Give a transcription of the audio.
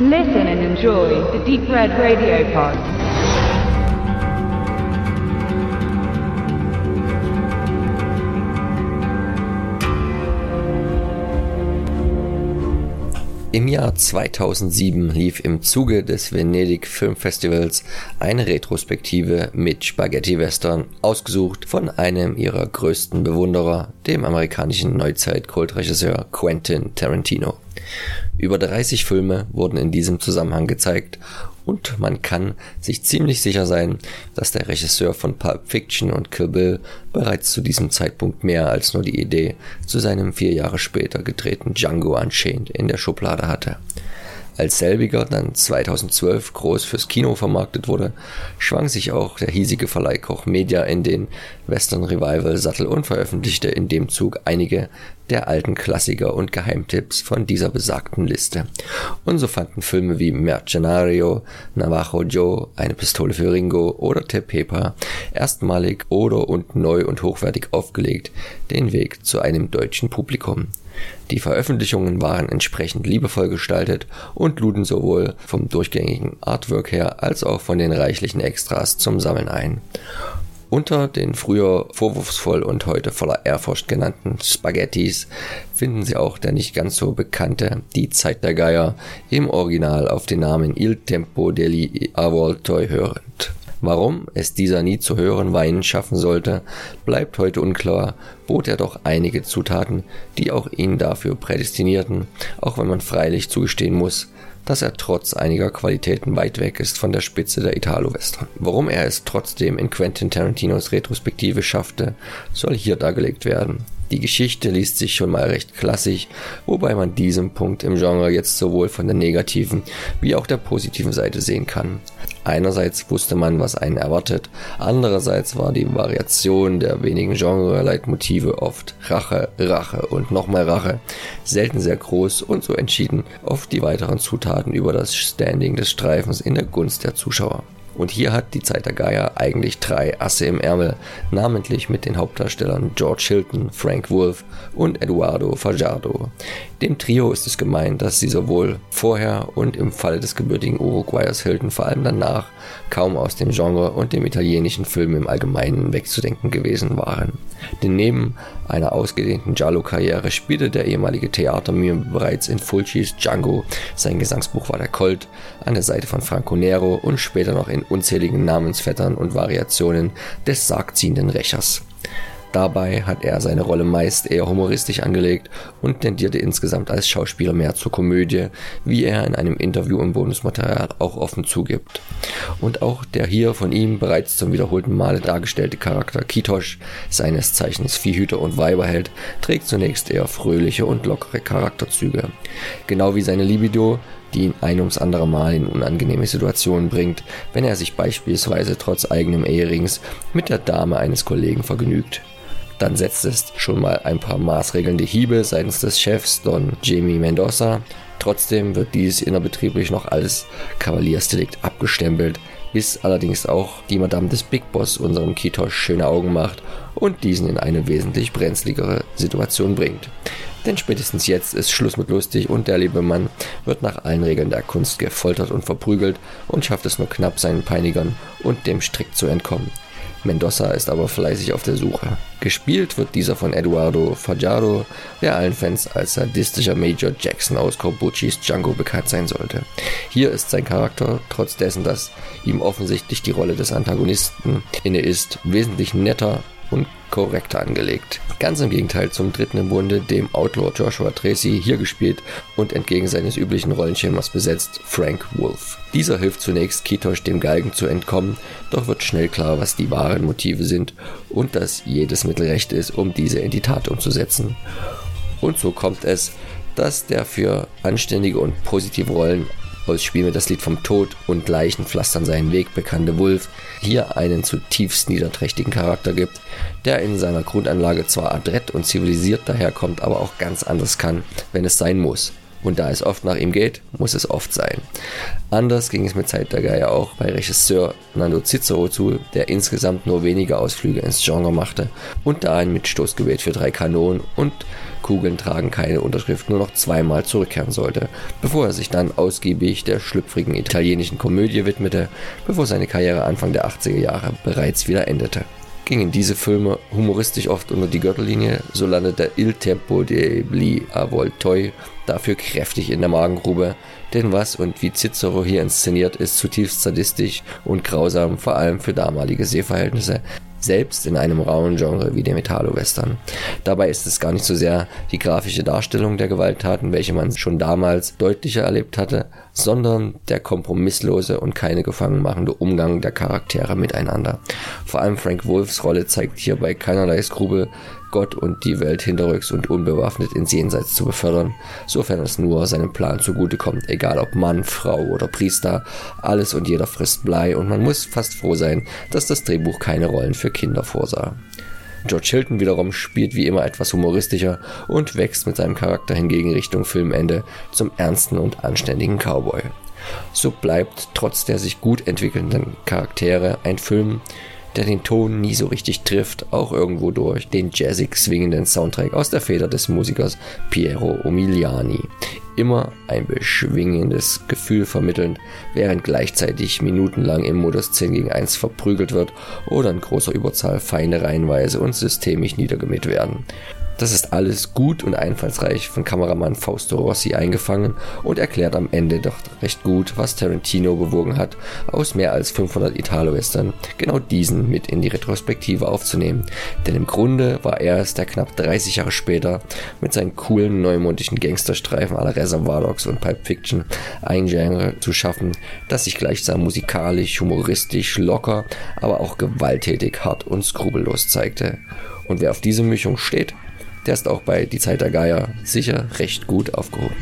Listen and enjoy the Deep Red Radio Pod. Im Jahr 2007 lief im Zuge des Venedig Filmfestivals eine Retrospektive mit Spaghetti Western, ausgesucht von einem ihrer größten Bewunderer, dem amerikanischen Neuzeit-Kultregisseur Quentin Tarantino. Über 30 Filme wurden in diesem Zusammenhang gezeigt und man kann sich ziemlich sicher sein, dass der Regisseur von Pulp Fiction und Kill Bill bereits zu diesem Zeitpunkt mehr als nur die Idee zu seinem vier Jahre später gedrehten Django Unchained in der Schublade hatte. Als selbiger dann 2012 groß fürs Kino vermarktet wurde, schwang sich auch der hiesige Verleih Koch Media in den Western Revival Sattel und veröffentlichte in dem Zug einige der alten Klassiker und Geheimtipps von dieser besagten Liste. Und so fanden Filme wie Mercenario, Navajo Joe, Eine Pistole für Ringo oder Tepepa erstmalig oder und neu und hochwertig aufgelegt den Weg zu einem deutschen Publikum. Die Veröffentlichungen waren entsprechend liebevoll gestaltet und luden sowohl vom durchgängigen Artwork her als auch von den reichlichen Extras zum Sammeln ein. Unter den früher vorwurfsvoll und heute voller Ehrfurcht genannten Spaghettis finden Sie auch der nicht ganz so bekannte Die Zeit der Geier im Original auf den Namen Il Tempo degli Avoltoi hörend. Warum es dieser nie zu hören Wein schaffen sollte, bleibt heute unklar, bot er doch einige Zutaten, die auch ihn dafür prädestinierten, auch wenn man freilich zugestehen muss, dass er trotz einiger Qualitäten weit weg ist von der Spitze der Italo-Western. Warum er es trotzdem in Quentin Tarantinos Retrospektive schaffte, soll hier dargelegt werden. Die Geschichte liest sich schon mal recht klassisch, wobei man diesen Punkt im Genre jetzt sowohl von der negativen wie auch der positiven Seite sehen kann. Einerseits wusste man, was einen erwartet, andererseits war die Variation der wenigen Genre-Leitmotive oft Rache, Rache und nochmal Rache, selten sehr groß und so entschieden oft die weiteren Zutaten über das Standing des Streifens in der Gunst der Zuschauer. Und hier hat die Zeit der Geier eigentlich drei Asse im Ärmel, namentlich mit den Hauptdarstellern George Hilton, Frank Wolf und Eduardo Fajardo. Dem Trio ist es gemeint, dass sie sowohl vorher und im Falle des gebürtigen Uruguayers Hilton vor allem danach kaum aus dem Genre und dem italienischen Film im Allgemeinen wegzudenken gewesen waren. Denn neben einer ausgedehnten Giallo-Karriere spielte der ehemalige Theatermime bereits in Fulcis Django, sein Gesangsbuch war der Colt, an der Seite von Franco Nero und später noch in unzähligen Namensvettern und Variationen des sargziehenden Rächers. Dabei hat er seine Rolle meist eher humoristisch angelegt und tendierte insgesamt als Schauspieler mehr zur Komödie, wie er in einem Interview im Bonusmaterial auch offen zugibt. Und auch der hier von ihm bereits zum wiederholten Male dargestellte Charakter Kitosh, seines Zeichens Viehhüter und Weiberheld, trägt zunächst eher fröhliche und lockere Charakterzüge. Genau wie seine Libido, die ihn ein ums andere Mal in unangenehme Situationen bringt, wenn er sich beispielsweise trotz eigenem Eherings mit der Dame eines Kollegen vergnügt. Dann setzt es schon mal ein paar maßregelnde Hiebe seitens des Chefs Don Jamie Mendoza. Trotzdem wird dies innerbetrieblich noch als Kavaliersdelikt abgestempelt, bis allerdings auch die Madame des Big Boss unserem Kitosh schöne Augen macht und diesen in eine wesentlich brenzligere Situation bringt. Denn spätestens jetzt ist Schluss mit lustig und der liebe Mann wird nach allen Regeln der Kunst gefoltert und verprügelt und schafft es nur knapp seinen Peinigern und dem Strick zu entkommen. Mendoza ist aber fleißig auf der Suche. Gespielt wird dieser von Eduardo Fajardo, der allen Fans als sadistischer Major Jackson aus Corbucci's Django bekannt sein sollte. Hier ist sein Charakter, trotz dessen, dass ihm offensichtlich die Rolle des Antagonisten inne ist, wesentlich netter und korrekter angelegt. Ganz im Gegenteil zum dritten im Bunde, dem Outlaw Joshua Tracy, hier gespielt und entgegen seines üblichen Rollenschemas besetzt, Frank Wolf. Dieser hilft zunächst Kitosh dem Galgen zu entkommen, doch wird schnell klar, was die wahren Motive sind und dass jedes Mittel recht ist, um diese in die Tat umzusetzen. Und so kommt es, dass der für anständige und positive Rollen aus Spiel mit das Lied vom Tod und Leichen pflastern seinen Weg bekannte Wolf hier einen zutiefst niederträchtigen Charakter gibt, der in seiner Grundanlage zwar adrett und zivilisiert daherkommt, aber auch ganz anders kann, wenn es sein muss. Und da es oft nach ihm geht, muss es oft sein. Anders ging es mit Zeit der Geier auch bei Regisseur Nando Cicero zu, der insgesamt nur wenige Ausflüge ins Genre machte und da ein Mitstoßgebet für drei Kanonen und Kugeln tragen keine Unterschrift nur noch zweimal zurückkehren sollte, bevor er sich dann ausgiebig der schlüpfrigen italienischen Komödie widmete, bevor seine Karriere Anfang der 80er Jahre bereits wieder endete. Gingen diese Filme humoristisch oft unter die Gürtellinie, so landete Il Tempo degli Avvoltoi dafür kräftig in der Magengrube, denn was und wie Cicero hier inszeniert ist zutiefst sadistisch und grausam, vor allem für damalige Sehverhältnisse, selbst in einem rauen Genre wie dem Italo-Western. Dabei ist es gar nicht so sehr die grafische Darstellung der Gewalttaten, welche man schon damals deutlicher erlebt hatte, sondern der kompromisslose und keine gefangen machende Umgang der Charaktere miteinander. Vor allem Frank Wolfs Rolle zeigt hierbei keinerlei Skrupel, Gott und die Welt hinterrücks und unbewaffnet ins Jenseits zu befördern, sofern es nur seinem Plan zugutekommt, egal ob Mann, Frau oder Priester, alles und jeder frisst Blei und man muss fast froh sein, dass das Drehbuch keine Rollen für Kinder vorsah. George Hilton wiederum spielt wie immer etwas humoristischer und wächst mit seinem Charakter hingegen Richtung Filmende zum ernsten und anständigen Cowboy. So bleibt trotz der sich gut entwickelnden Charaktere ein Film, der den Ton nie so richtig trifft, auch irgendwo durch den jazzig swingenden Soundtrack aus der Feder des Musikers Piero Umiliani. Immer ein beschwingendes Gefühl vermittelnd, während gleichzeitig minutenlang im Modus 10 gegen 1 verprügelt wird oder in großer Überzahl Feinde reihenweise und systemisch niedergemäht werden. Das ist alles gut und einfallsreich von Kameramann Fausto Rossi eingefangen und erklärt am Ende doch recht gut, was Tarantino bewogen hat, aus mehr als 500 Italo-Western genau diesen mit in die Retrospektive aufzunehmen. Denn im Grunde war er es, der knapp 30 Jahre später mit seinen coolen neumodischen Gangsterstreifen aller Reservoir Dogs und Pipe Fiction ein Genre zu schaffen, das sich gleichsam musikalisch, humoristisch, locker, aber auch gewalttätig, hart und skrupellos zeigte. Und wer auf diese Mischung steht, der ist auch bei Die Zeit der Geier sicher recht gut aufgehoben.